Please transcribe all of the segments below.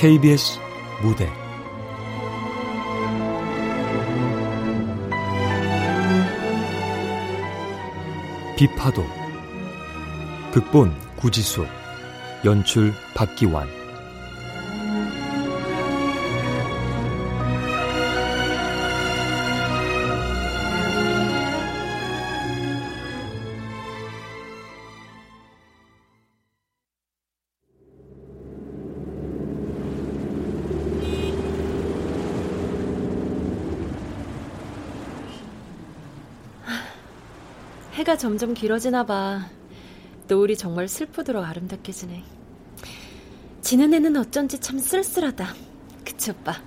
KBS 무대. 비파도 극본 구지수 연출 박기환 점점 길어지나 봐. 노을이 정말 슬프도록 아름답게 지네. 지는 애는 어쩐지 참 쓸쓸하다. 그치, 오빠?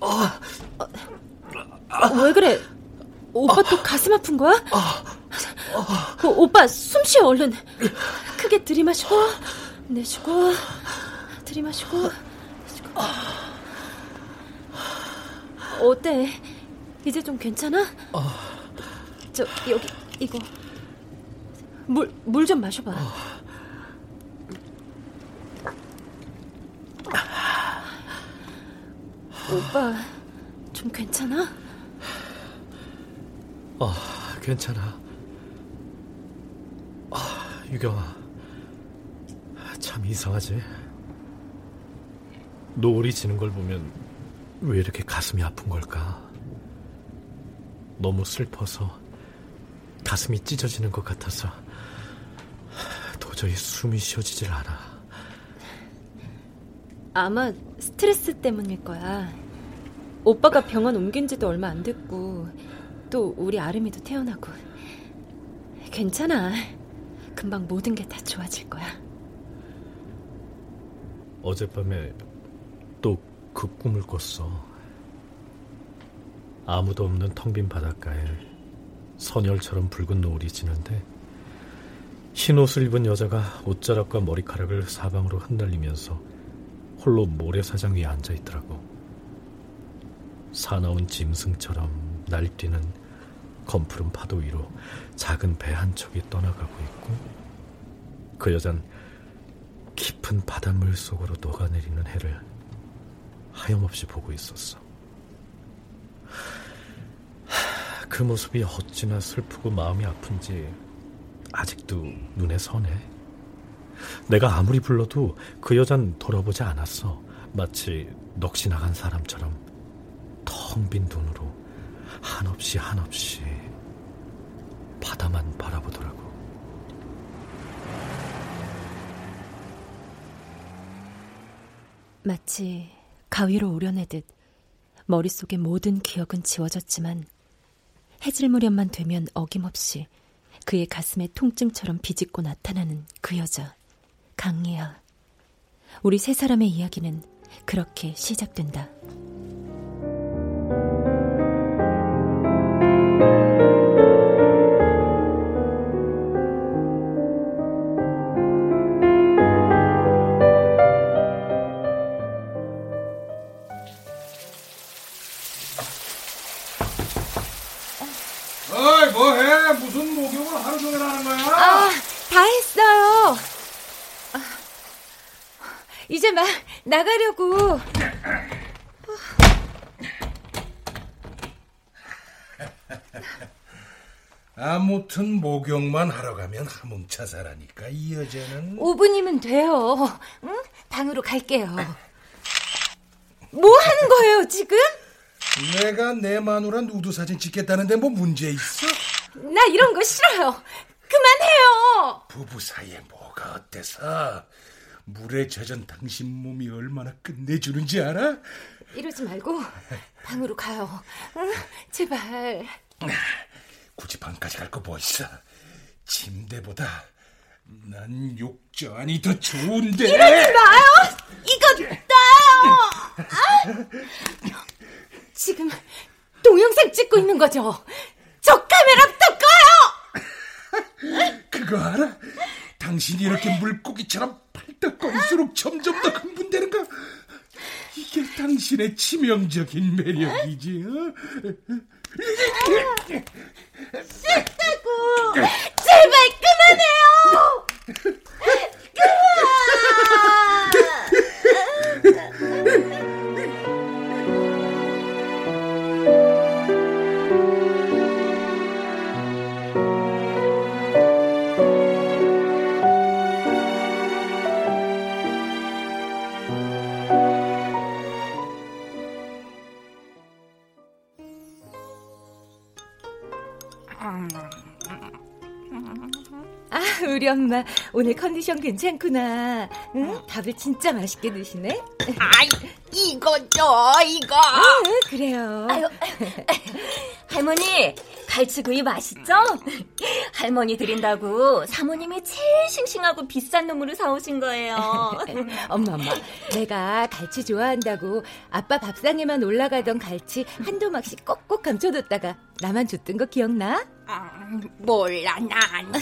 어, 어, 왜 그래? 오빠 또 가슴 아픈 거야? 어, 오빠 숨 쉬어 얼른. 크게 들이마시고 내쉬고 들이마시고 내쉬고. 어때? 이제 좀 괜찮아? 저 여기 이거 물 물 좀 마셔봐. 어. 오빠 좀 괜찮아? 어 괜찮아. 아 유경아 참 이상하지. 노을이 지는 걸 보면 왜 이렇게 가슴이 아픈 걸까? 너무 슬퍼서 가슴이 찢어지는 것 같아서 도저히 숨이 쉬어지질 않아. 아마 스트레스 때문일 거야. 오빠가 병원 옮긴 지도 얼마 안 됐고, 또 우리 아름이도 태어나고. 괜찮아. 금방 모든 게 다 좋아질 거야. 어젯밤에 또 그 꿈을 꿨어. 아무도 없는 텅 빈 바닷가에 선열처럼 붉은 노을이 지는데 흰 옷을 입은 여자가 옷자락과 머리카락을 사방으로 흩날리면서 홀로 모래사장 위에 앉아 있더라고. 사나운 짐승처럼 날뛰는 검푸른 파도 위로 작은 배 한 척이 떠나가고 있고 그 여잔 깊은 바닷물 속으로 녹아내리는 해를 하염없이 보고 있었어. 그 모습이 어찌나 슬프고 마음이 아픈지 아직도 눈에 선해. 내가 아무리 불러도 그 여잔 돌아보지 않았어. 마치 넋이 나간 사람처럼 텅 빈 눈으로 한없이 한없이 바다만 바라보더라고. 마치 가위로 오려내듯 머릿속의 모든 기억은 지워졌지만 해질 무렵만 되면 어김없이 그의 가슴에 통증처럼 비집고 나타나는 그 여자, 강예아. 우리 세 사람의 이야기는 그렇게 시작된다. 가면 하몽차사라니까 이 여자는 5분이면 돼요. 응? 방으로 갈게요. 뭐 하는 거예요 지금? 내가 내 마누라 누드 사진 찍겠다는데 뭐 문제 있어? 나 이런 거 싫어요. 그만해요. 부부 사이에 뭐가 어때서? 물에 젖은 당신 몸이 얼마나 끝내주는지 알아? 이러지 말고 방으로 가요. 응? 제발. 굳이 방까지 갈 거 뭐 있어? 침대보다 난 욕조 안이 더 좋은데. 이러지 마요. 이거 나요. 아! 지금 동영상 찍고 있는 거죠? 저 카메라부터 꺼요. 그거 알아? 당신이 이렇게 물고기처럼 팔딱거릴수록 점점 더 흥분되는가? 이게 당신의 치명적인 매력이지. 어? 싫다고! 제발 그만해요! 엄마 오늘 컨디션 괜찮구나. 응? 밥을 진짜 맛있게 드시네. 아이, 이거죠, 이거. 응, 그래요. 아유, 할머니, 갈치구이 맛있죠? 할머니 드린다고 사모님이 제일 싱싱하고 비싼 놈으로 사오신 거예요. 엄마, 엄마. 내가 갈치 좋아한다고 아빠 밥상에만 올라가던 갈치 한두 막씩 꼭꼭 감춰뒀다가 나만 줬던 거 기억나? 아, 몰라, 난.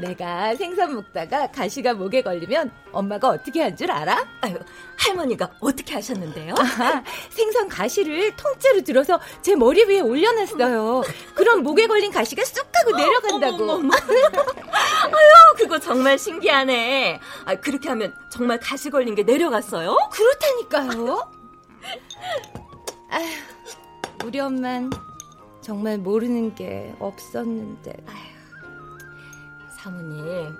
내가 생선 먹다가 가시가 목에 걸리면 엄마가 어떻게 한 줄 알아? 아유, 할머니가 어떻게 하셨는데요? 아, 생선 가시를 통째로 들어서 제 머리 위에 올려놨어요. 그럼 목에 걸린 가시가 쑥 하고 내려간다고. 어머, 어머. 아유, 그거 정말 신기하네. 아, 그렇게 하면 정말 가시 걸린 게 내려갔어요? 그렇다니까요. 아휴, 우리 엄만 정말 모르는 게 없었는데. 아휴. 사모님,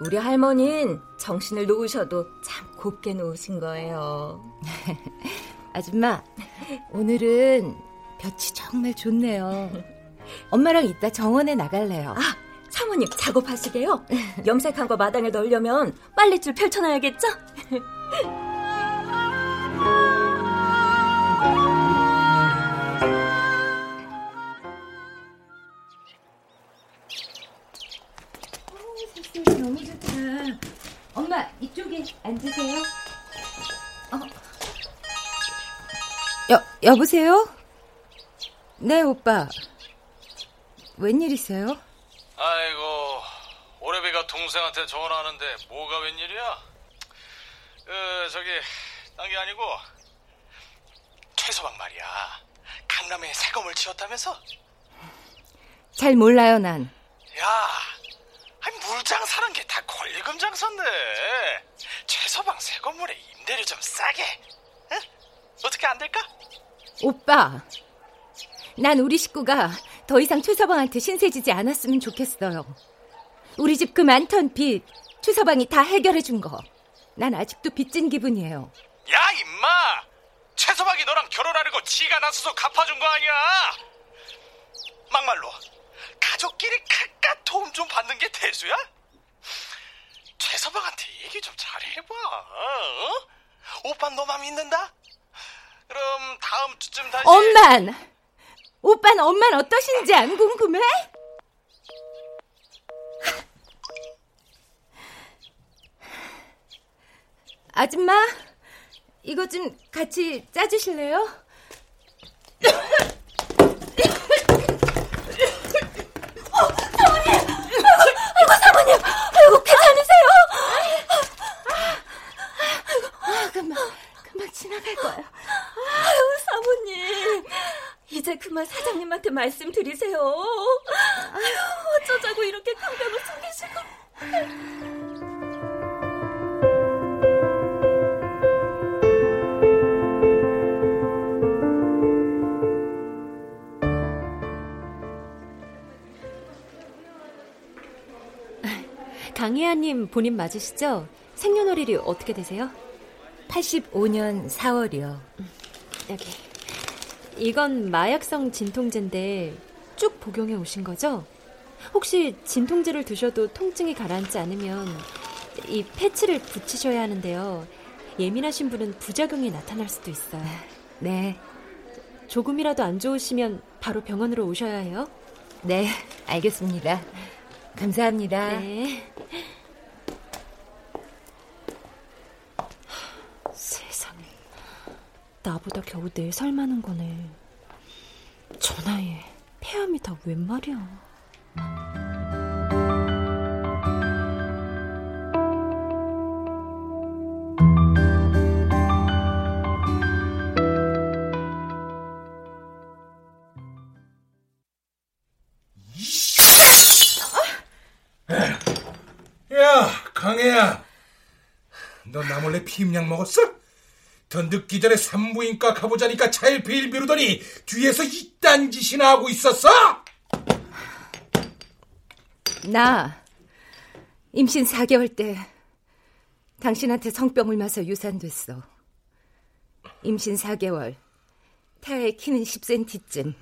우리 할머니는 정신을 놓으셔도 참 곱게 놓으신 거예요. 아줌마, 오늘은 볕이 정말 좋네요. 엄마랑 이따 정원에 나갈래요. 아, 사모님 작업하시게요? 염색한 거 마당에 널려면 빨래줄 펼쳐놔야겠죠? 앉으세요. 어. 여, 여보세요? 네, 오빠. 웬일이세요? 아이고, 오래비가 동생한테 전화하는데 뭐가 웬일이야? 어, 저기, 딴 게 아니고, 최서방 말이야. 강남에 새 건물 지었다면서? 잘 몰라요, 난. 야, 아니 물장 사는 게 다 권리금 장사인데. 최서방 새 건물에 임대료 좀 싸게. 응? 어떻게 안 될까? 오빠 난 우리 식구가 더 이상 최서방한테 신세지지 않았으면 좋겠어요. 우리 집 그 많던 빚 최서방이 다 해결해 준 거. 난 아직도 빚진 기분이에요. 야 임마! 최서방이 너랑 결혼하려고 지가 나서서 갚아준 거 아니야? 막말로 가족끼리 각각 도움 좀 받는 게 대수야? 최서방한테 얘기 좀 잘해봐. 어? 오빠 너만 믿는다? 그럼 다음 주쯤 다시. 엄만! 오빠는 엄만 어떠신지 안 궁금해? 아줌마, 이거 좀 같이 짜주실래요? 사모님! 아이고, 괜찮으세요? 아이고, 금방, 금방 지나갈 거야. 아유, 사모님. 이제 그만 사장님한테 말씀드리세요. 아유, 어쩌자고 이렇게 큰 병을 속이시고. 강혜아님 본인 맞으시죠? 생년월일이 어떻게 되세요? 85년 4월이요. 여기. 이건 마약성 진통제인데 쭉 복용해 오신 거죠? 혹시 진통제를 드셔도 통증이 가라앉지 않으면 이 패치를 붙이셔야 하는데요. 예민하신 분은 부작용이 나타날 수도 있어요. 네. 조금이라도 안 좋으시면 바로 병원으로 오셔야 해요. 네, 알겠습니다. 감사합니다. 네. 세상에. 나보다 겨우 4살 많은 거네. 저 나이에 폐암이 다 웬 말이야. 야, 강혜야. 너 나 몰래 피임약 먹었어? 더 늦기 전에 산부인과 가보자니까 차일피일 미루더니 뒤에서 이딴 짓이나 하고 있었어? 나 임신 4개월 때 당신한테 성병을 맞아 유산됐어. 임신 4개월, 태아의 키는 10cm쯤,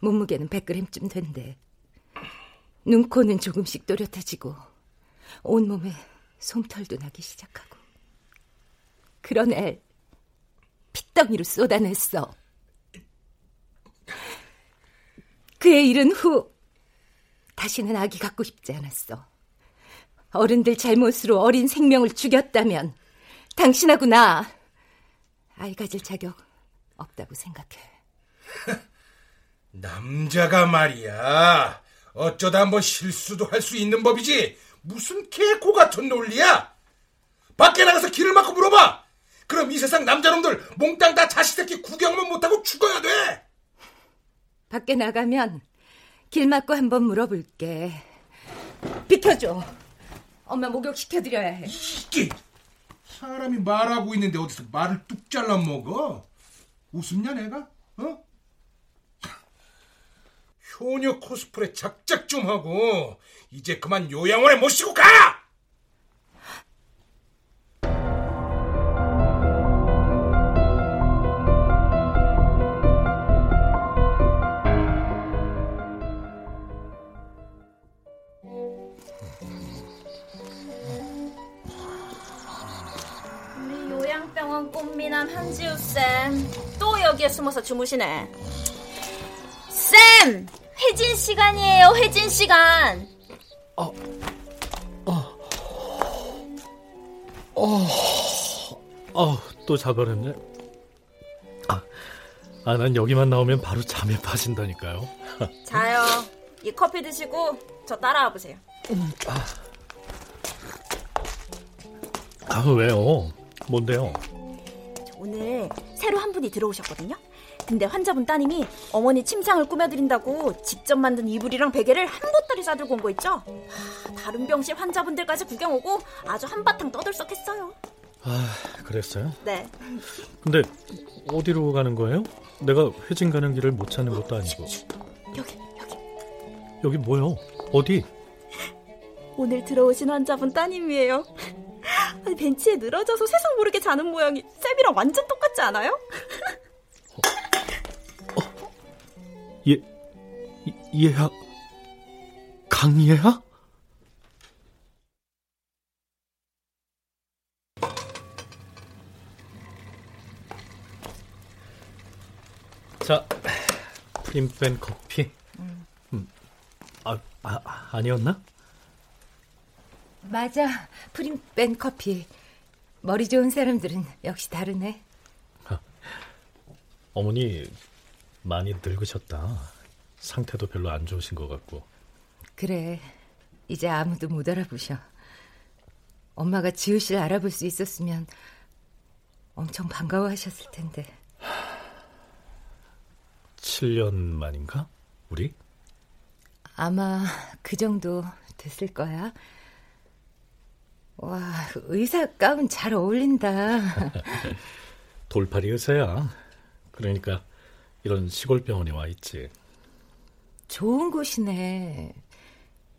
몸무게는 100g쯤 된대. 눈, 코는 조금씩 또렷해지고 온몸에 솜털도 나기 시작하고 그런 애 핏덩이로 쏟아냈어. 그의 일은 후 다시는 아기 갖고 싶지 않았어. 어른들 잘못으로 어린 생명을 죽였다면 당신하고 나 아이 가질 자격 없다고 생각해. 남자가 말이야. 어쩌다 한번 실수도 할 수 있는 법이지. 무슨 개코 같은 논리야? 밖에 나가서 길을 막고 물어봐. 그럼 이 세상 남자놈들 몽땅 다 자식 새끼 구경만 못하고 죽어야 돼. 밖에 나가면 길 막고 한번 물어볼게. 비켜줘. 엄마 목욕 시켜드려야 해. 이게 사람이 말하고 있는데 어디서 말을 뚝 잘라 먹어? 웃음냐 내가? 어? 효녀 코스프레 작작 좀 하고 이제 그만 요양원에 모시고 가! 꽃미남 한지우 쌤 또 여기에 숨어서 주무시네 쌤! 회진 시간이에요 회진 시간 어, 어, 또 자버렸네. 아, 아, 난 여기만 나오면 바로 잠에 빠진다니까요. 자요 이 커피 드시고 저 따라와 보세요 아, 왜요? 뭔데요? 오늘 새로 한 분이 들어오셨거든요. 근데 환자분 따님이 어머니 침상을 꾸며드린다고 직접 만든 이불이랑 베개를 한 보따리 싸들고 온 거 있죠? 하, 다른 병실 환자분들까지 구경 오고 아주 한바탕 떠들썩했어요. 아, 그랬어요? 네. 근데 어디로 가는 거예요? 내가 회진 가는 길을 못 찾는 것도 아니고. 여기 여기 여기 뭐요? 어디? 오늘 들어오신 환자분 따님이에요. 아니, 벤치에 늘어져서 세상 모르게 자는 모양이 쌤이랑 완전 똑같지 않아요? 얘, 이- 얘야, 강얘야? 자, 프림팬 커피. 음. 아, 아, 아니었나? 맞아. 프림 뺀 커피. 머리 좋은 사람들은 역시 다르네. 어머니 많이 늙으셨다. 상태도 별로 안 좋으신 것 같고. 그래. 이제 아무도 못 알아보셔. 엄마가 지우 씨를 알아볼 수 있었으면 엄청 반가워하셨을 텐데. 7년 만인가? 우리? 아마 그 정도 됐을 거야. 와, 의사 가운 잘 어울린다. 돌팔이 의사야. 그러니까 이런 시골 병원에 와 있지. 좋은 곳이네.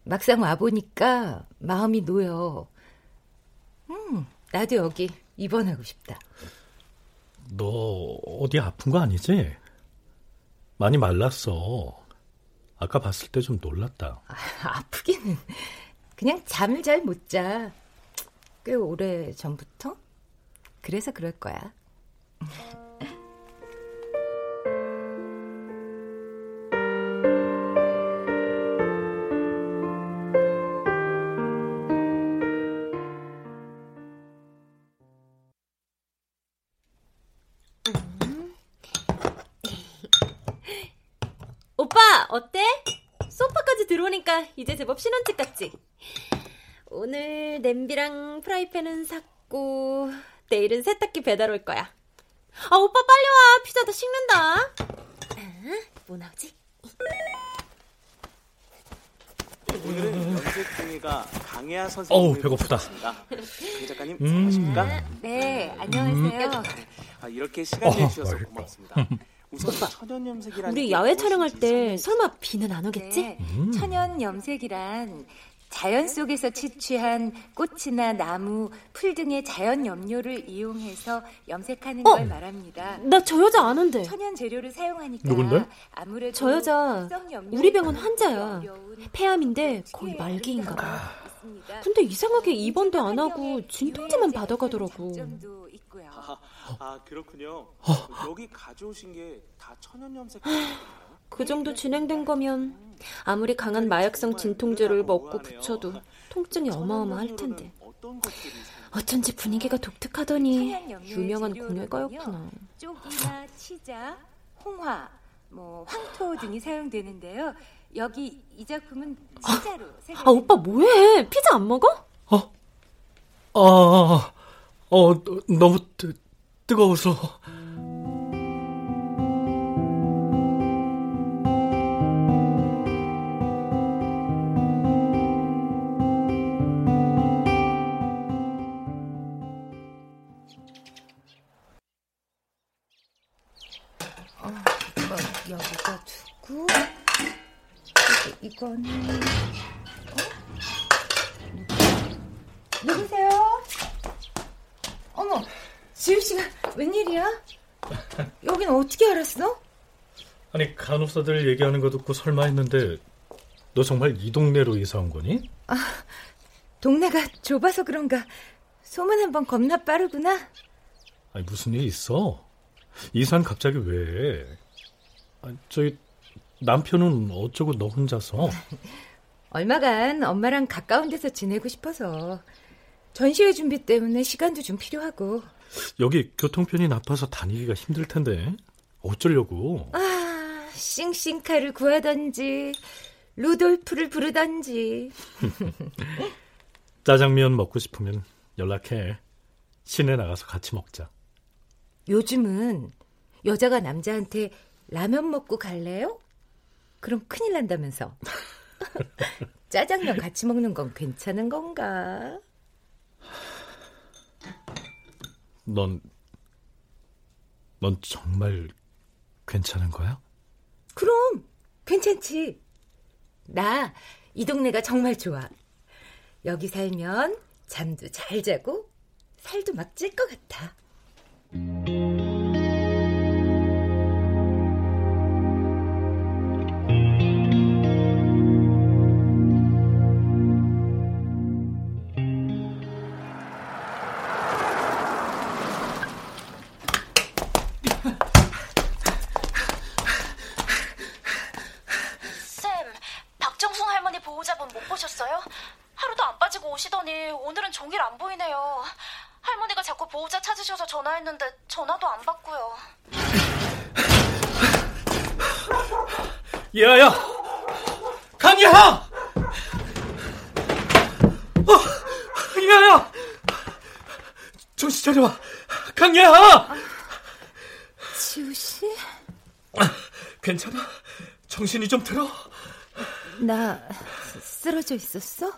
막상 와 보니까 마음이 놓여. 음, 나도 여기 입원하고 싶다. 너 어디 아픈 거 아니지? 많이 말랐어. 아까 봤을 때 좀 놀랐다. 아, 아프기는 그냥 잠을 잘 못 자. 꽤 오래 전부터? 그래서 그럴 거야. 오빠 어때? 소파까지 들어오니까 이제 제법 신혼집 같지? 오늘 냄비랑 프라이팬은 샀고 내일은 세탁기 배달 올 거야. 아 오빠 빨리 와 피자 다 식는다. 아, 뭐 나오지? 오늘은 연재 중이가 강혜아 선생님. 어우, 배고프다. 강 작가님 음. 안녕하십니까? 네, 안녕하세요. 아, 이렇게 시간 어, 내주셔서 맛있다. 고맙습니다. 우선 천연 염색이라는 우리 게 야외 촬영할 때 설마 비는 안 오겠지? 네, 음. 천연 염색이란 자연 속에서 채취한 꽃이나 나무, 풀 등의 자연 염료를 이용해서 염색하는 어? 걸 말합니다. 나 저 여자 아는데. 천연 재료를 사용하니까 누군데? 아무래도 저 여자 우리 병원 환자야. 폐암인데 거의 말기인가 봐. 근데 이상하게 입원도 안 하고 진통제만 받아가더라고. 아, 아 그렇군요. 여기 가져오신 게 다 천연 염색. 그 정도 진행된 거면 아무리 강한 마약성 진통제를 먹고 붙여도 통증이 어마어마할 텐데. 어쩐지 분위기가 독특하더니 유명한 공예가였구나. 쪽이나 치자, 홍화, 뭐 황토 등이 사용되는데요. 여기 이 작품은 치자로 색을 아 오빠 뭐해? 피자 안 먹어? 어? 아, 어, 너무 뜨, 뜨거워서. 간호사들 얘기하는 거 듣고 설마 했는데, 너 정말 이 동네로 이사 온 거니? 동네가 좁아서 그런가 소문 한 번 겁나 빠르구나. 아니, 무슨 일 있어? 이사는 갑자기 왜? 아, 저기, 남편은 어쩌고 너 혼자서? 얼마간 엄마랑 가까운 데서 지내고 싶어서 전시회 준비 때문에 시간도 좀 필요하고. 여기 교통편이 나빠서 다니기가 힘들 텐데. 어쩌려고? 아, 싱싱카를 구하던지 루돌프를 부르던지. 짜장면 먹고 싶으면 연락해. 시내 나가서 같이 먹자. 요즘은 여자가 남자한테 라면 먹고 갈래요? 그럼 큰일 난다면서. 짜장면 같이 먹는 건 괜찮은 건가? 넌, 넌 정말 괜찮은 거야? 그럼 괜찮지. 나 이 동네가 정말 좋아. 여기 살면 잠도 잘 자고 살도 막 찔 것 같아. 야야! 강이야! 어, 야야! 정신 차려봐! 강이야! 지우 씨? 괜찮아? 정신이 좀 들어? 나 쓰러져 있었어?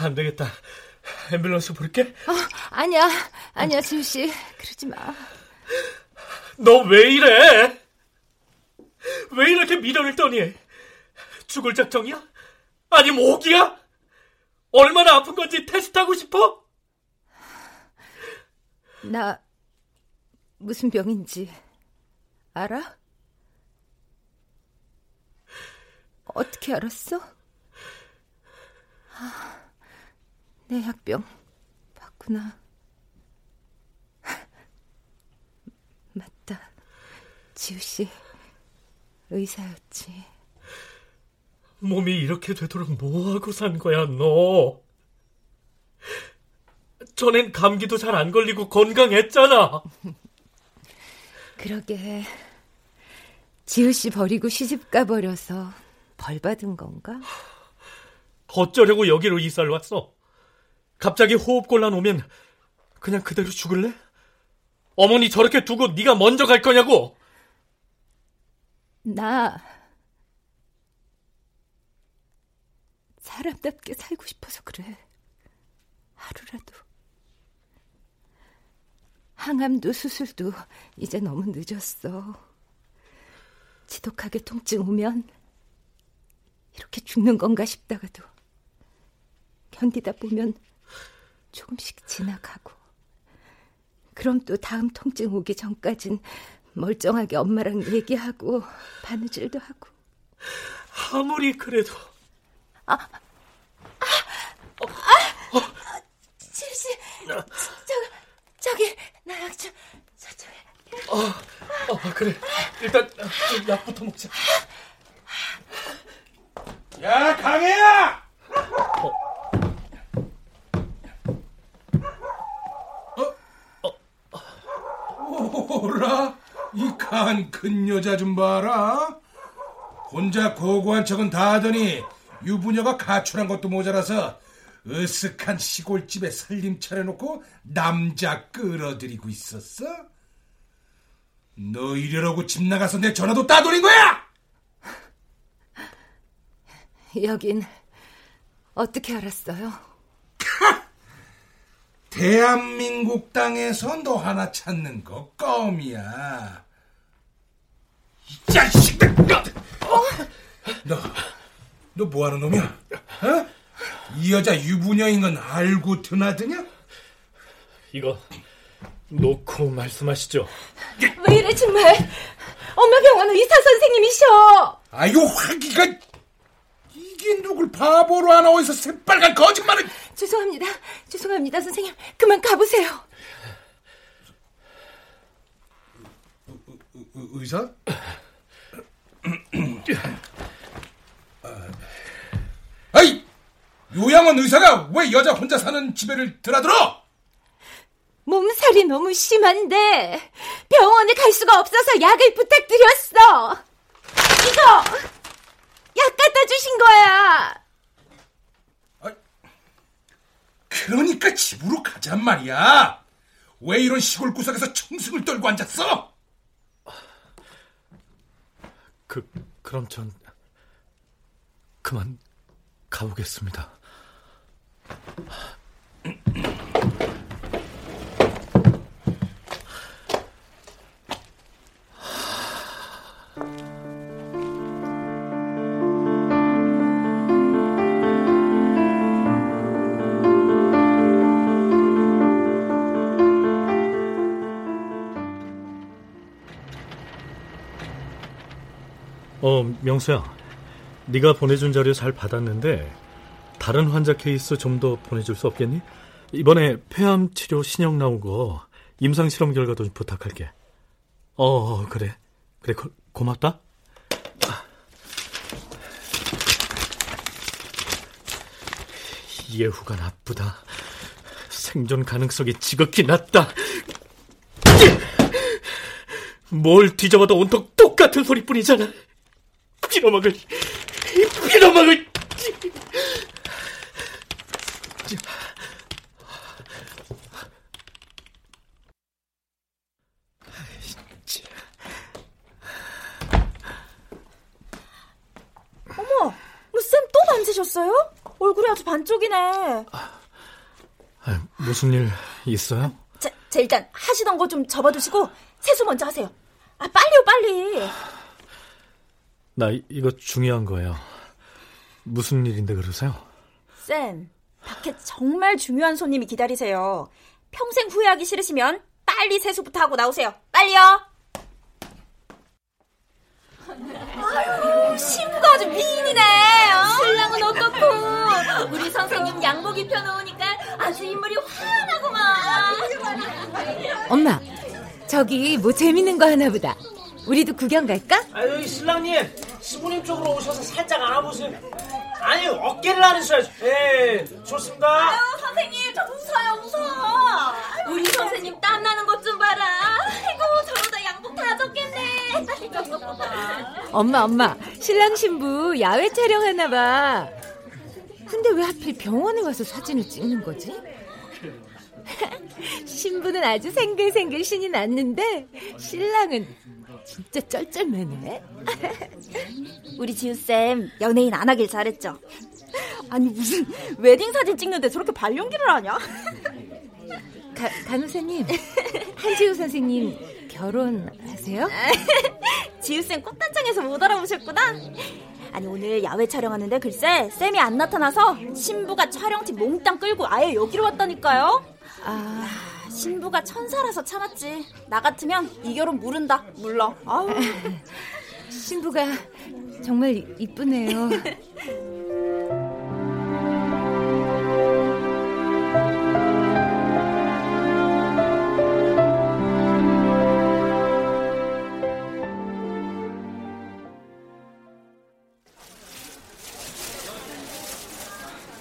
안 되겠다. 앰뷸런스 부를게. 아니야, 아니야, 지우 씨. 그러지 마. 너 왜 이래? 왜 이렇게 미련을 떠니? 죽을 작정이야? 아니면 오기야? 얼마나 아픈 건지 테스트하고 싶어? 나 무슨 병인지 알아? 어떻게 알았어? 아, 내 약병 봤구나. 맞다. 지우 씨 의사였지. 몸이 이렇게 되도록 뭐하고 산 거야, 너? 전엔 감기도 잘 안 걸리고 건강했잖아. 그러게 지우 씨 버리고 시집 가 버려서 벌 받은 건가? 어쩌려고 여기로 이사를 왔어? 갑자기 호흡곤란 오면 그냥 그대로 죽을래? 어머니 저렇게 두고 네가 먼저 갈 거냐고? 나 사람답게 살고 싶어서 그래. 하루라도. 항암도 수술도 이제 너무 늦었어. 지독하게 통증 오면 이렇게 죽는 건가 싶다가도 견디다 보면 조금씩 지나가고 그럼 또 다음 통증 오기 전까진 멀쩡하게 엄마랑 얘기하고 바느질도 하고 아무리 그래도 아, 아, 아, 어, 아, 지씨, 저, 저기 나랑 좀 저쪽에. 어, 어, 그래. 일단 약부터 먹자. 야, 강혜야! 어? 어? 오라, 이간큰 여자 좀 봐라. 혼자 고고한 척은 다 하더니 유부녀가 가출한 것도 모자라서 으쓱한 시골집에 살림 차려놓고 남자 끌어들이고 있었어? 너 이러라고 집 나가서 내 전화도 따돌린 거야? 여긴 어떻게 알았어요? 대한민국 땅에서 너 하나 찾는 거 껌이야. 이 자식들! 어? 너, 너 뭐하는 놈이야? 어? 이 여자 유부녀인 건 알고 드나드냐? 이거 놓고 말씀하시죠. 왜 이래 정말? 엄마 병원 의사 선생님이셔. 아유 화기가 이게 누굴 바보로 하나 어디서 새빨간 거짓말을 죄송합니다. 죄송합니다 선생님. 그만 가보세요. 의, 의사? 아이 요양원 의사가 왜 여자 혼자 사는 집에를 드나들어? 몸살이 너무 심한데 병원에 갈 수가 없어서 약을 부탁드렸어. 이거 약 갖다 주신 거야. 아, 그러니까 집으로 가잔 말이야. 왜 이런 시골 구석에서 청승을 떨고 앉았어? 그 그럼 전 그만 가보겠습니다. 어, 명수야. 네가 보내준 자료 잘 받았는데 다른 환자 케이스 좀 더 보내줄 수 없겠니? 이번에 폐암 치료 신형 나온 거 임상 실험 결과도 좀 부탁할게. 어, 그래. 그래, 고, 고맙다. 예후가 나쁘다. 생존 가능성이 지극히 낮다. 뭘 뒤져봐도 온통 똑같은 소리뿐이잖아. 빌어먹을, 빌어먹을. 어머, 쌤또 만지셨어요? 얼굴이 아주 반쪽이네. 아, 무슨 일 있어요? 자, 자 일단 하시던 거 좀 접어두시고 세수 먼저 하세요. 아, 빨리요, 빨리. 나 이거 중요한 거예요. 무슨 일인데 그러세요? 쌤, 밖에 정말 중요한 손님이 기다리세요. 평생 후회하기 싫으시면 빨리 세수부터 하고 나오세요. 빨리요. 아유, 신부가 아주 미인이네. 어? 신랑은 어떻고? 우리 선생님 양복 입혀놓으니까 아주 인물이 환하구만. 엄마, 저기 뭐 재밌는 거 하나 보다. 우리도 구경 갈까? 아유, 신랑님, 시부님 쪽으로 오셔서 살짝 안아보세요. 아니, 어깨를 안으셔야죠. 예, 좋습니다. 아유, 선생님, 저 무서워요, 무서워. 우리 선생님 땀나는 것 좀 봐라. 아이고, 저러다 양복 다 젖겠네. 엄마, 엄마, 신랑 신부 야외 촬영하나 봐. 근데 왜 하필 병원에 와서 사진을 찍는 거지? 신부는 아주 생글생글 신이 났는데 신랑은 진짜 쩔쩔매네. 우리 지우쌤 연예인 안 하길 잘했죠. 아니 무슨 웨딩 사진 찍는데 저렇게 발연기를 하냐? 가, 간호사님, 한지우 선생님 결혼하세요? 지우쌤 꽃단장에서 못 알아보셨구나. 아니 오늘 야외 촬영하는데 글쎄 쌤이 안 나타나서 신부가 촬영팀 몽땅 끌고 아예 여기로 왔다니까요. 아 신부가 천사라서 참았지. 나 같으면 이 결혼 무른다 물러. 아우. 신부가 정말 이쁘네요.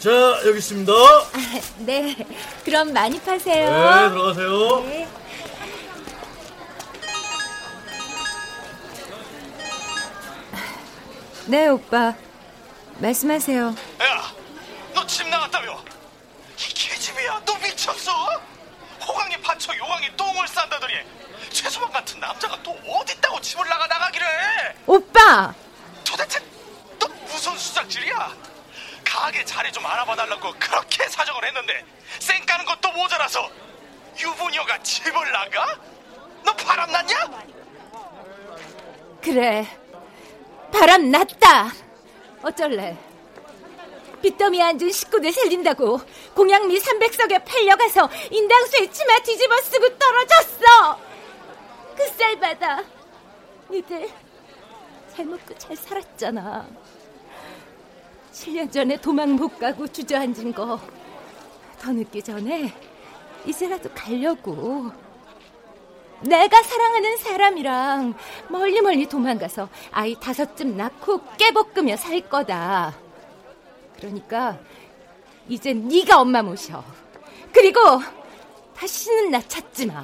자, 여기 있습니다. 네, 그럼 많이 파세요. 네, 들어가세요. 네. 네, 오빠. 말씀하세요. 야, 너 집 나갔다며? 이 개집이야? 너 미쳤어? 호강이 받쳐 요강이 똥을 싼다더니 최소방 같은 남자가 또 어딨다고 집을 나가 나가기를 해? 오빠! 도대체 너 무슨 수작질이야? 가게 자리 좀 알아봐 달라고 그렇게 사정을 했는데 쌩 까는 것도 모자라서 유부녀가 집을 나가? 너 바람 났냐? 그래. 바람 났다. 어쩔래. 빚더미 앉은 식구들 살린다고 공양미 300석에 팔려가서 인당수에 치마 뒤집어 쓰고 떨어졌어. 그 쌀받아. 니들 잘 먹고 잘 살았잖아. 7년 전에 도망 못 가고 주저앉은 거 더 늦기 전에 이제라도 가려고. 내가 사랑하는 사람이랑 멀리 멀리 도망가서 아이 다섯쯤 낳고 깨볶으며 살 거다. 그러니까 이제 네가 엄마 모셔. 그리고 다시는 나 찾지 마.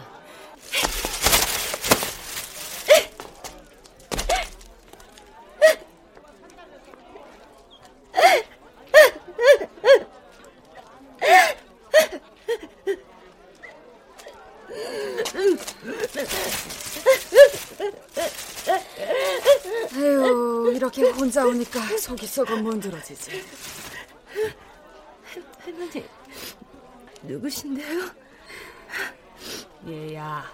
에휴, 이렇게 오니까 속이 썩어 문드러지지. 할머니, 누구신데요? 얘야,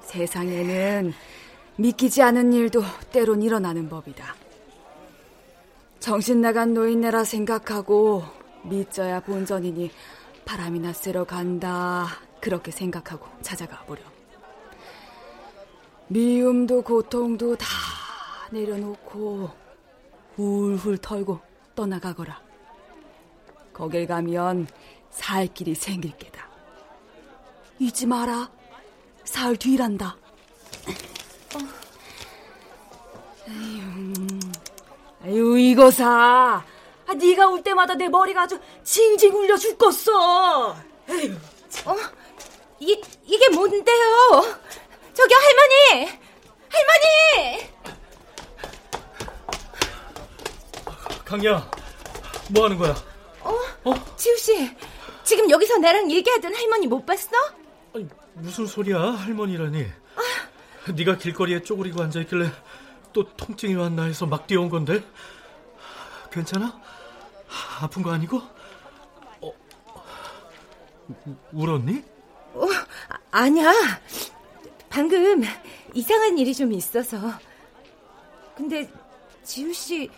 세상에는 믿기지 않은 일도 때론 일어나는 법이다. 정신 나간 노인네라 생각하고 믿져야 본전이니 바람이나 쐬러 간다. 그렇게 생각하고 찾아가 보렴. 미움도 고통도 다 내려놓고 훌훌 털고 떠나가거라. 거길 가면 살 길이 생길 게다. 잊지 마라. 사흘 뒤란다. 아유, 아유 이거 사. 아, 네가 올 때마다 내 머리가 아주 징징 울려 죽겠어. 에휴. 어? 이, 이게 뭔데요? 저기 할머니! 할머니! 강야, 뭐 하는 거야? 어? 어? 지우 씨, 지금 여기서 나랑 얘기하던 할머니 못 봤어? 아니, 무슨 소리야, 할머니라니. 아. 네가 길거리에 쪼그리고 앉아 있길래 또 통증이 왔나 해서 막 뛰어온 건데. 괜찮아? 아픈 거 아니고? 어, 울었니? 어, 아니야. 방금 이상한 일이 좀 있어서. 근데 지우 씨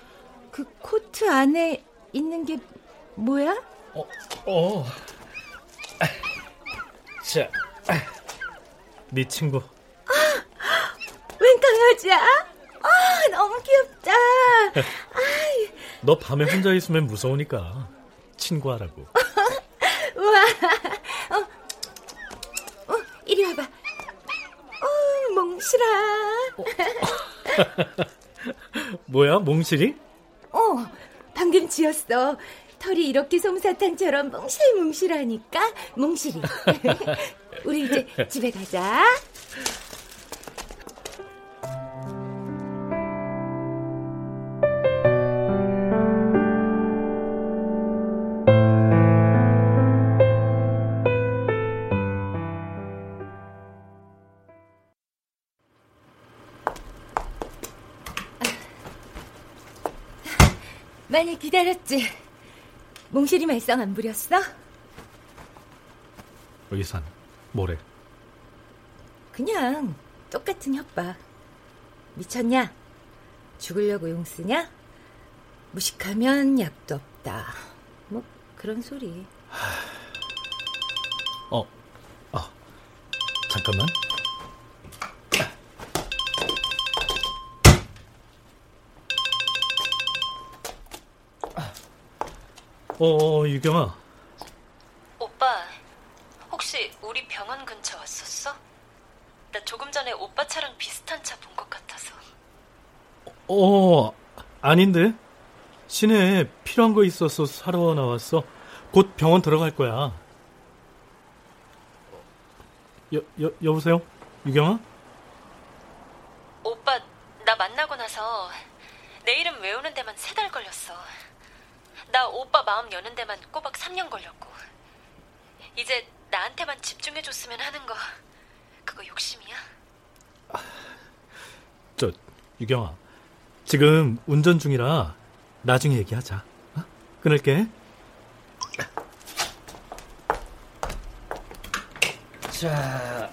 그 코트 안에 있는 게 뭐야? 어, 어. 자, 네 친구. 아, 웬 강아지야? 아, 너무 귀엽다. 너 밤에 혼자 있으면 무서우니까 친구하라고. 우와. 어, 어, 이리 와봐. 어, 몽실아. 어. 뭐야, 몽실이? 지었어. 털이 이렇게 솜사탕처럼 몽실몽실하니까 몽실이. 우리 이제 집에 가자. 많이 기다렸지? 몽실이 말썽 안 부렸어? 의산, 뭐래? 그냥 똑같은 협박. 미쳤냐? 죽으려고 용 쓰냐? 무식하면 약도 없다. 뭐 그런 소리. 어, 아, 잠깐만. 어, 어, 유경아. 오빠, 혹시 우리 병원 근처 왔었어? 나 조금 전에 오빠 차랑 비슷한 차 본 것 같아서. 어, 아닌데? 시내에 필요한 거 있어서 사러 나왔어. 곧 병원 들어갈 거야. 여, 여, 여보세요? 유경아? 오빠, 나 만나고 나서 내 이름 외우는 데만 세 달 걸렸어. 나 오빠 마음 여는 데만 꼬박 3년 걸렸고. 이제 나한테만 집중해줬으면 하는 거, 그거 욕심이야? 저, 유경아. 지금 운전 중이라 나중에 얘기하자. 어? 끊을게. 자,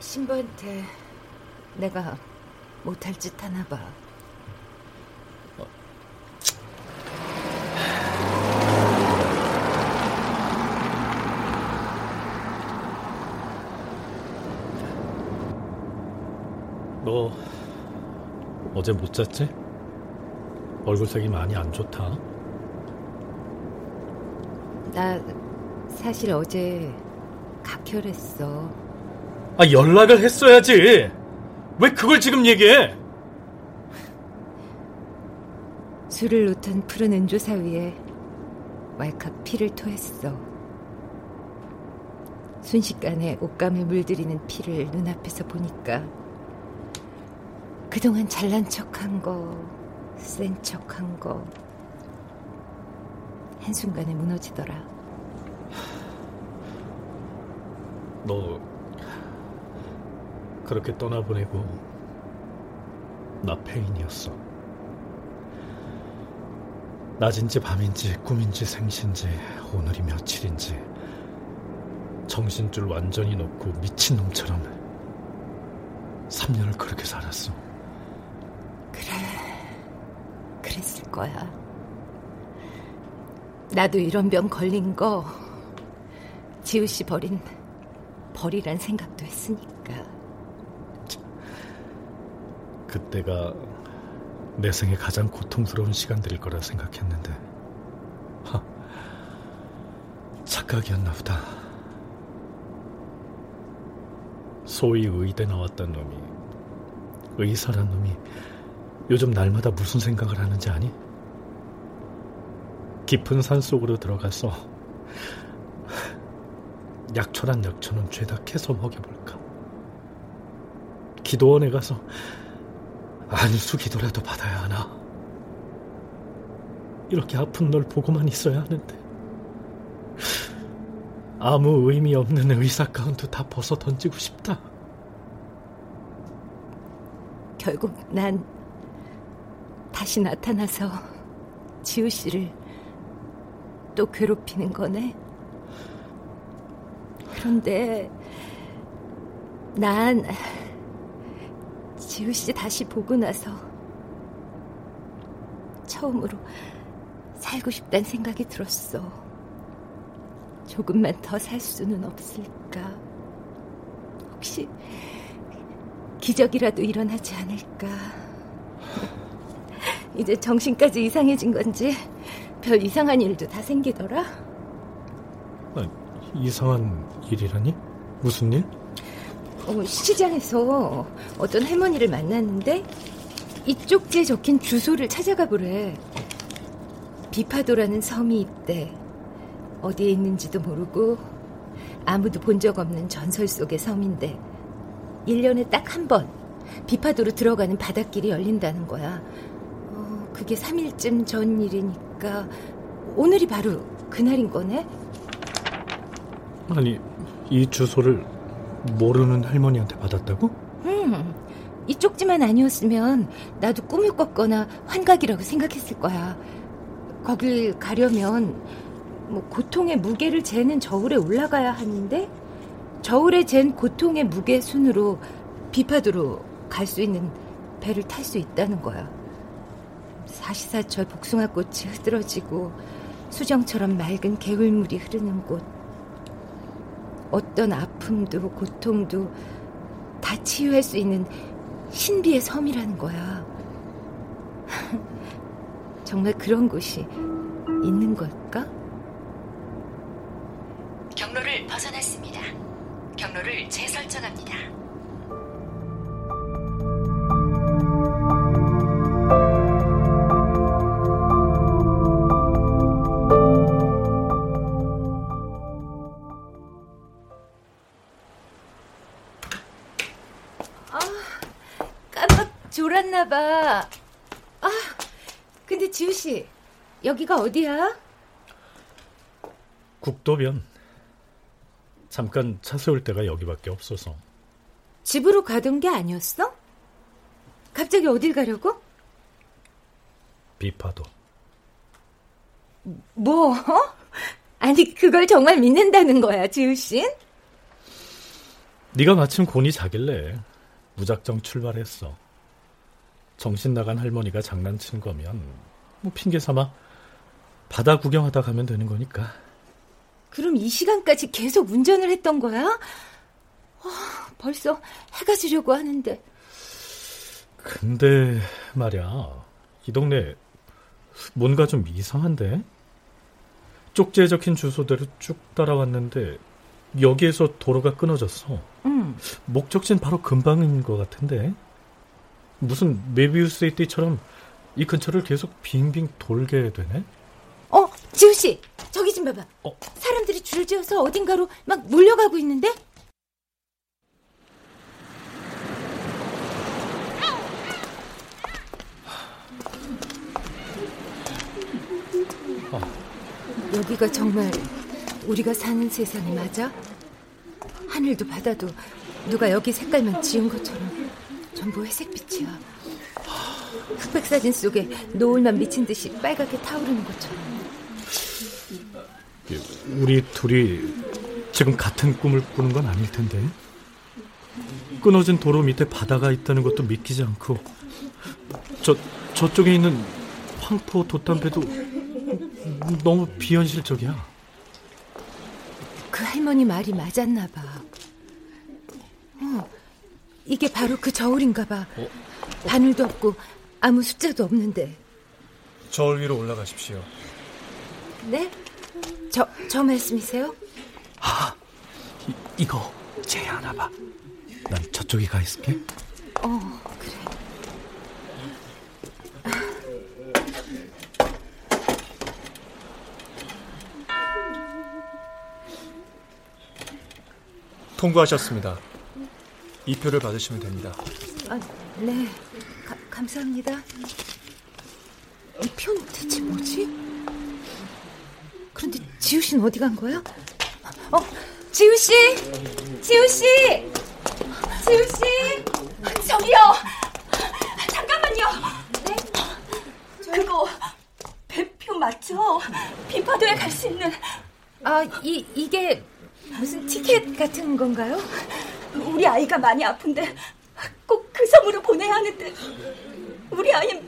신부한테 내가 못할 짓 하나 봐. 너 어제 못 잤지? 얼굴색이 많이 안 좋다. 나 사실 어제 각혈했어. 아, 연락을 했어야지. 왜 그걸 지금 얘기해? 술을 놓던 푸른 은조사 위에 왈칵 피를 토했어. 순식간에 옷감을 물들이는 피를 눈앞에서 보니까 그동안 잘난 척한 거, 센 척한 거, 한순간에 무너지더라. 너 그렇게 떠나보내고 나 페인이었어. 낮인지 밤인지 꿈인지 생신지 오늘이 며칠인지 정신줄 완전히 놓고 미친놈처럼 3년을 그렇게 살았어. 그래, 그랬을 거야. 나도 이런 병 걸린 거 지우 씨 버린 벌이란 생각도 했으니까. 그때가 내 생에 가장 고통스러운 시간들일 거라 생각했는데 하, 착각이었나 보다. 소위 의대 나왔던 놈이 의사란 놈이 요즘 날마다 무슨 생각을 하는지 아니? 깊은 산 속으로 들어가서 약초란 약초는 죄다 캐서 먹여볼까? 기도원에 가서 안수 기도라도 받아야 하나? 이렇게 아픈 널 보고만 있어야 하는데 아무 의미 없는 의사 가운도 다 벗어 던지고 싶다. 결국 난 다시 나타나서 지우 씨를 또 괴롭히는 거네. 그런데 난 지우 씨 다시 보고 나서 처음으로 살고 싶다는 생각이 들었어. 조금만 더 살 수는 없을까? 혹시 기적이라도 일어나지 않을까? 이제 정신까지 이상해진 건지 별 이상한 일도 다 생기더라. 아, 이상한 일이라니? 무슨 일? 어, 시장에서 어떤 할머니를 만났는데 이 쪽지에 적힌 주소를 찾아가 보래. 비파도라는 섬이 있대. 어디에 있는지도 모르고 아무도 본 적 없는 전설 속의 섬인데 1년에 딱 한 번 비파도로 들어가는 바닷길이 열린다는 거야. 어, 그게 3일쯤 전 일이니까 오늘이 바로 그날인 거네? 아니, 이 주소를 모르는 할머니한테 받았다고? 음, 이 쪽지만 아니었으면 나도 꿈을 꿨거나 환각이라고 생각했을 거야. 거길 가려면 뭐 고통의 무게를 재는 저울에 올라가야 하는데 저울에 잰 고통의 무게 순으로 비파도로 갈 수 있는 배를 탈 수 있다는 거야. 사시사철 복숭아꽃이 흐드러지고 수정처럼 맑은 개울물이 흐르는 곳. 어떤 아픔도 고통도 다 치유할 수 있는 신비의 섬이라는 거야. 정말 그런 곳이 있는 걸까? 경로를 벗어났습니다. 경로를 재설정합니다. 봐. 아, 근데 지우 씨, 여기가 어디야? 국도변. 잠깐 차 세울 때가 여기밖에 없어서. 집으로 가던 게 아니었어? 갑자기 어딜 가려고? 비파도. 뭐? 아니 그걸 정말 믿는다는 거야, 지우 씨? 네가 마침 곤이 자길래 무작정 출발했어. 정신 나간 할머니가 장난친 거면 뭐 핑계 삼아 바다 구경하다 가면 되는 거니까. 그럼 이 시간까지 계속 운전을 했던 거야? 어, 벌써 해가 지려고 하는데. 근데 말이야, 이 동네 뭔가 좀 이상한데? 쪽지에 적힌 주소대로 쭉 따라왔는데 여기에서 도로가 끊어졌어. 응. 목적지는 바로 근방인 것 같은데 무슨 메비우스의 띠처럼 이 근처를 계속 빙빙 돌게 되네? 어, 지우 씨, 저기 좀 봐봐. 어? 사람들이 줄을 지어서 어딘가로 막 몰려가고 있는데? 어. 여기가 정말 우리가 사는 세상이 맞아? 하늘도 바다도 누가 여기 색깔만 지운 것처럼 전부 회색빛이야. 흑백 사진 속에 노을만 미친 듯이 빨갛게 타오르는 것처럼. 우리 둘이 지금 같은 꿈을 꾸는 건 아닐 텐데. 끊어진 도로 밑에 바다가 있다는 것도 믿기지 않고 저 저쪽에 있는 황포 돛담배도 너무 비현실적이야. 그 할머니 말이 맞았나 봐. 어, 이게 바로 그 저울인가 봐. 어? 바늘도 없고 아무 숫자도 없는데. 저울 위로 올라가십시오. 네? 저, 저 말씀이세요? 아, 이, 이거 쟤 하나 봐. 난 저쪽에 가 있을게. 어, 그래. 통과하셨습니다. 이 표를 받으시면 됩니다. 아, 네. 가, 감사합니다. 이 표는 대체 뭐지? 그런데 지우 씨는 어디 간 거야? 어, 지우 씨! 지우 씨! 지우 씨! 저기요! 잠깐만요! 네? 그거 배표 맞죠? 비파도에 갈 수 있는 아, 이, 이게 무슨 티켓 같은 건가요? 우리 아이가 많이 아픈데 꼭 그 섬으로 보내야 하는데 우리 아이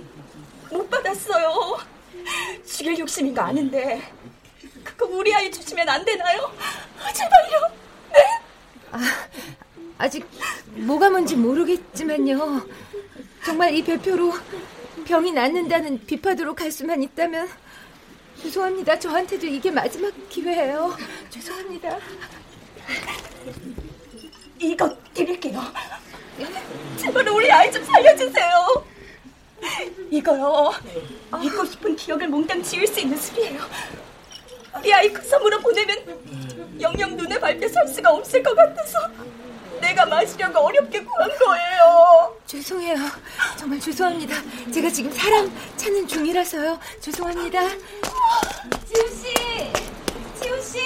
못 받았어요. 죽일 욕심인 거 아는데 그거 우리 아이 주시면 안 되나요? 제발요. 네? 아, 아직 뭐가 뭔지 모르겠지만요. 정말 이 배표로 병이 낫는다는 비파도로 갈 수만 있다면 죄송합니다. 저한테도 이게 마지막 기회예요. 죄송합니다. 이거 드릴게요. 제발 우리 아이 좀 살려주세요. 이거요. 잊고 싶은 기억을 몽땅 지울 수 있는 술이에요. 우리 아이 그 섬으로 보내면 영영 눈에 밟혀 살 수가 없을 것 같아서 내가 마시려고 어렵게 구한 거예요. 죄송해요. 정말 죄송합니다. 제가 지금 사람 찾는 중이라서요. 죄송합니다. 지우 씨, 지우 씨.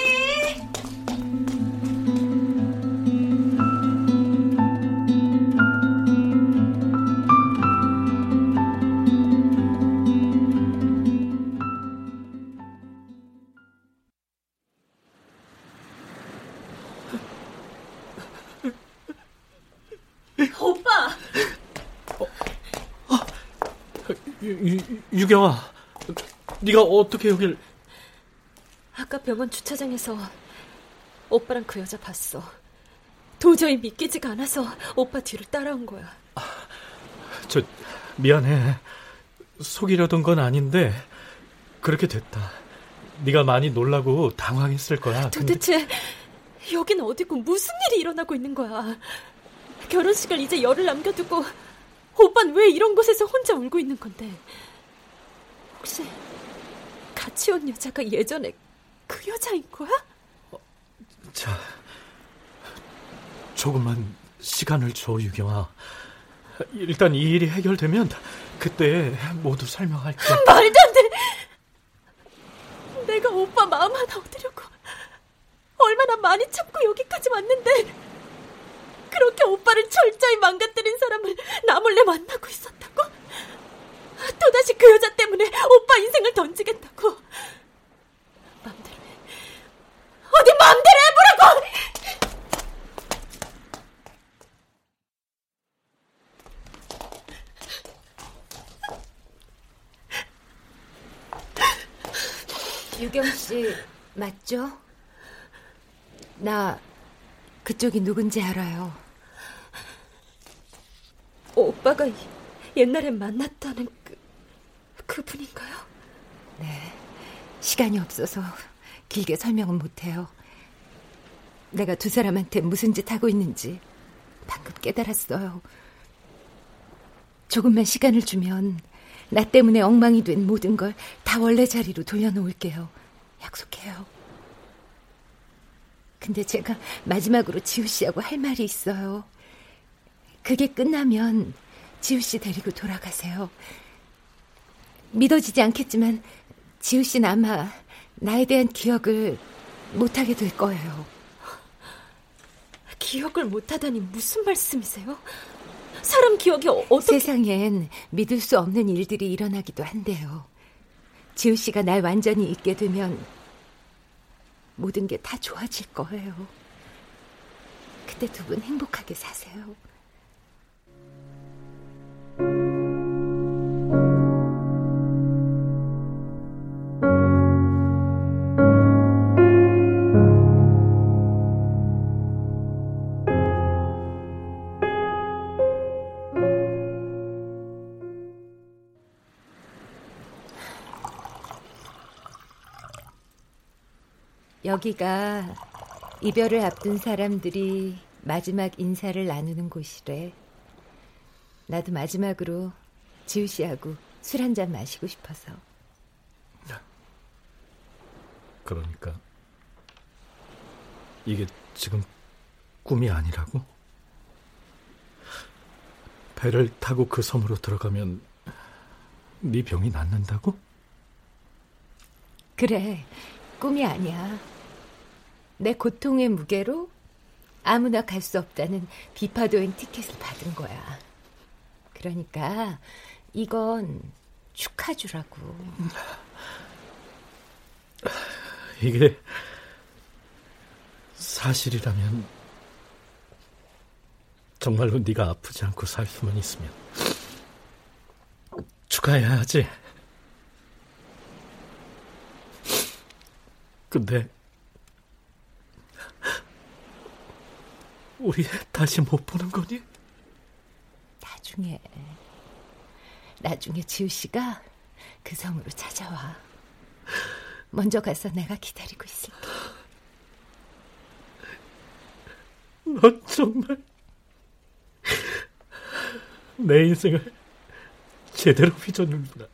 유, 유경아, 네가 어떻게 여길... 아까 병원 주차장에서 오빠랑 그 여자 봤어. 도저히 믿기지가 않아서 오빠 뒤를 따라온 거야. 저 미안해. 속이려던 건 아닌데 그렇게 됐다. 네가 많이 놀라고 당황했을 거야. 도대체 근데... 여긴 어디고 무슨 일이 일어나고 있는 거야? 결혼식을 이제 열흘 남겨두고 오빤 왜 이런 곳에서 혼자 울고 있는 건데? 혹시 같이 온 여자가 예전에 그 여자인 거야? 어, 자, 조금만 시간을 줘, 유경아. 일단 이 일이 해결되면 그때 모두 설명할게. 말도 안 돼! 내가 오빠 마음 하나 얻으려고 얼마나 많이 참고 여기까지 왔는데 그렇게 오빠를 철저히 망가뜨린 사람을 나 몰래 만나고 있었다고? 또다시 그 여자 때문에 오빠 인생을 던지겠다고? 마음대로 해. 어디 마음대로 해보라고! 유경 씨 맞죠? 나 그쪽이 누군지 알아요. 오빠가 옛날에 만났다는 그 그분인가요? 네. 시간이 없어서 길게 설명은 못해요. 내가 두 사람한테 무슨 짓 하고 있는지 방금 깨달았어요. 조금만 시간을 주면 나 때문에 엉망이 된 모든 걸 다 원래 자리로 돌려놓을게요. 약속해요. 근데 제가 마지막으로 지우 씨하고 할 말이 있어요. 그게 끝나면 지우 씨 데리고 돌아가세요. 믿어지지 않겠지만 지우 씨는 아마 나에 대한 기억을 못하게 될 거예요. 기억을 못하다니 무슨 말씀이세요? 사람 기억이 어떻게... 세상엔 믿을 수 없는 일들이 일어나기도 한데요. 지우 씨가 날 완전히 잊게 되면 모든 게 다 좋아질 거예요. 그때 두 분 행복하게 사세요. 여기가 이별을 앞둔 사람들이 마지막 인사를 나누는 곳이래. 나도 마지막으로 지우 씨하고 술 한 잔 마시고 싶어서. 그러니까 이게 지금 꿈이 아니라고? 배를 타고 그 섬으로 들어가면 네 병이 낫는다고? 그래, 꿈이 아니야. 내 고통의 무게로 아무나 갈 수 없다는 비파도행 티켓을 받은 거야. 그러니까 이건 축하주라고. 이게 사실이라면 정말로 네가 아프지 않고 살 수만 있으면 축하해야 하지. 근데 우리 다시 못 보는 거니? 나중에 나중에 지우 씨가 그 성으로 찾아와. 먼저 가서 내가 기다리고 있을게. 넌 정말 내 인생을 제대로 휘저는구나.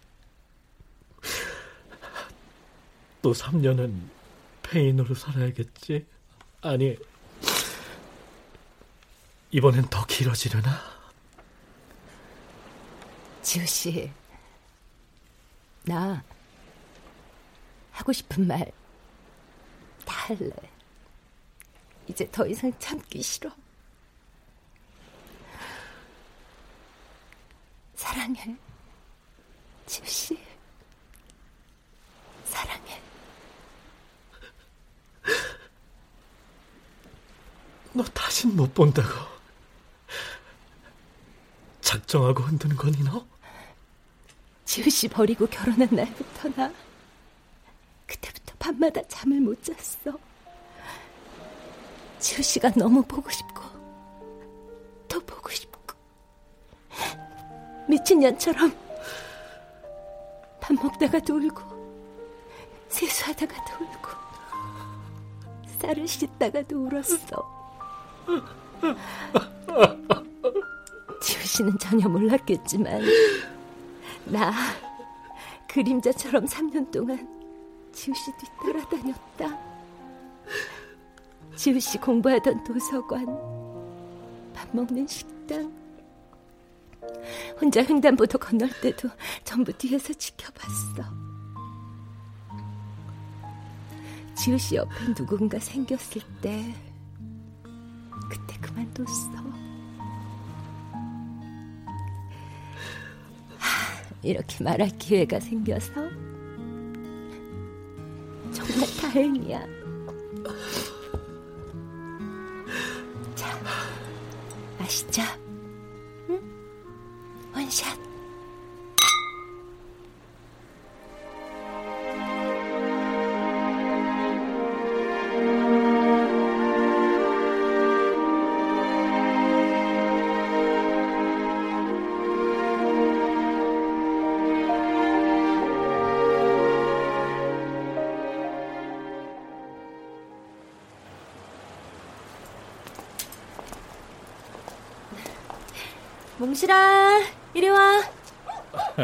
또 3년은 페인으로 살아야겠지? 아니, 이번엔 더 길어지려나? 지우 씨, 나 하고 싶은 말 다 할래. 이제 더 이상 참기 싫어. 사랑해, 지우 씨. 사랑해. 너 다신 못 본다고. 작정하고 흔드는 거니 너? 지우 씨 버리고 결혼한 날부터 나 그때부터 밤마다 잠을 못 잤어. 지우 씨가 너무 보고 싶고 또 보고 싶고 미친년처럼 밥 먹다가도 울고 세수하다가도 울고 쌀을 씻다가도 울었어. 씨는 전혀 몰랐겠지만 나 그림자처럼 3년 동안 지우 씨 뒤따라다녔다. 지우 씨 공부하던 도서관, 밥 먹는 식당, 혼자 횡단보도 건널 때도 전부 뒤에서 지켜봤어. 지우 씨 옆에 누군가 생겼을 때 그때 그만뒀어. 이렇게 말할 기회가 생겨서 정말 다행이야. 자, 마시자. 응? 원샷. 몽실아, 이리 와.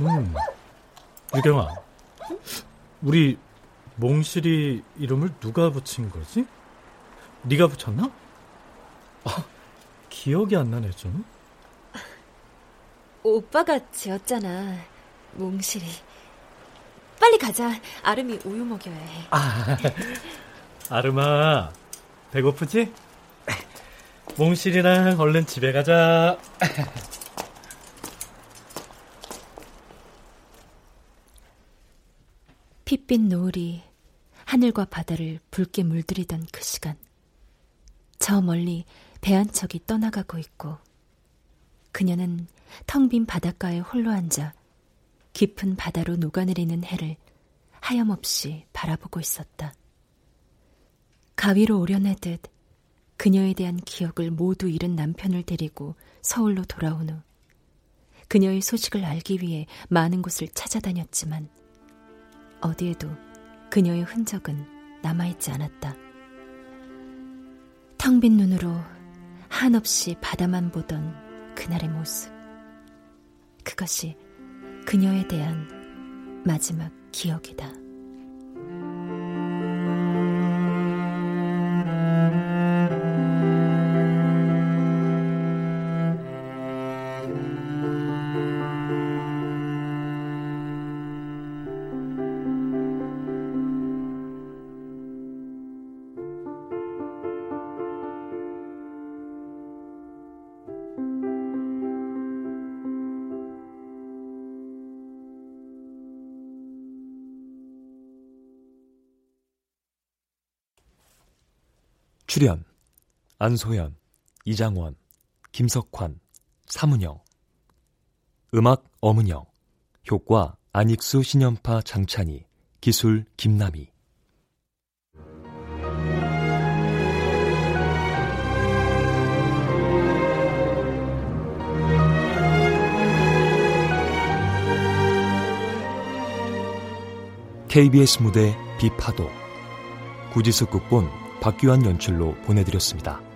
음, 유경아, 우리 몽실이 이름을 누가 붙인 거지? 네가 붙였나? 아, 기억이 안 나네 좀. 오빠가 지었잖아. 몽실이. 빨리 가자. 아름이 우유 먹여야 해. 아, 아름아, 배고프지? 몽실이랑 얼른 집에 가자. 핏빛 노을이 하늘과 바다를 붉게 물들이던 그 시간. 저 멀리 배 한 척이 떠나가고 있고, 그녀는 텅 빈 바닷가에 홀로 앉아 깊은 바다로 녹아내리는 해를 하염없이 바라보고 있었다. 가위로 오려내듯 그녀에 대한 기억을 모두 잃은 남편을 데리고 서울로 돌아온 후 그녀의 소식을 알기 위해 많은 곳을 찾아다녔지만 어디에도 그녀의 흔적은 남아있지 않았다. 텅 빈 눈으로 한없이 바다만 보던 그날의 모습. 그것이 그녀에 대한 마지막 기억이다. 출연 안소연, 이장원, 김석환, 사문영 음악 엄은영 효과 안익수 신연파 장찬희. 기술 김남희. KBS 무대 비파도. 구지숙 극본 박규환 연출로 보내드렸습니다.